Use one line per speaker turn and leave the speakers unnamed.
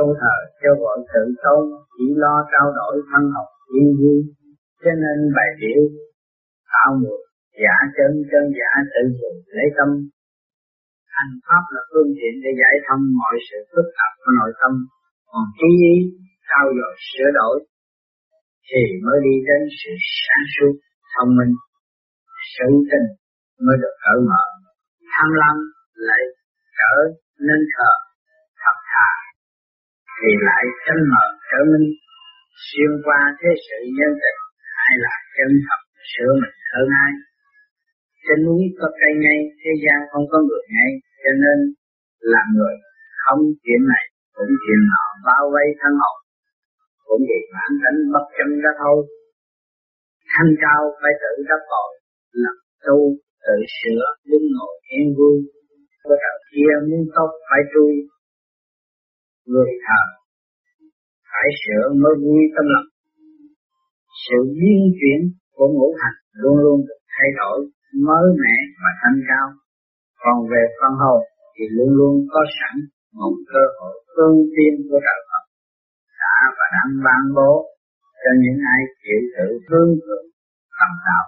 tôn thờ cho gọi tự tôn chỉ lo trao đổi thân học yên vui cho nên bài điệu tạo người giả chân chân giả tự dùng, lấy tâm. Hành pháp là phương tiện để giải thông mọi sự phức tạp của nội tâm. Còn trí ý, trao dồi, sửa đổi, thì mới đi đến sự sáng suốt, thông minh. Sự tình mới được cởi mở. Tham lam lại trở nên thờ thì lại chân mở trở minh xuyên qua thế sự nhân tình hay là chân thật sửa mình hơn ai. Trên núi có cây ngay, thế gian không có người ngay, cho nên làm người không chuyện này, cũng chuyện nọ bao vây thân hồn. Cũng vì bản tính bất chân ra thôi. Thanh cao phải tự đắp tội, lập tu, tự sửa, đứng ngồi yên vui. Có đạo kia muốn tốt phải tu. Người thật phải sợ mới vui tâm lòng sự biến chuyển của ngũ hành luôn luôn được thay đổi, mới mẻ và thanh cao. Còn về phần hồn thì luôn luôn có sẵn một cơ hội tương tiên của đạo Phật. Đã và đang ban bố cho những ai chịu sự hướng thượng tầm đạo.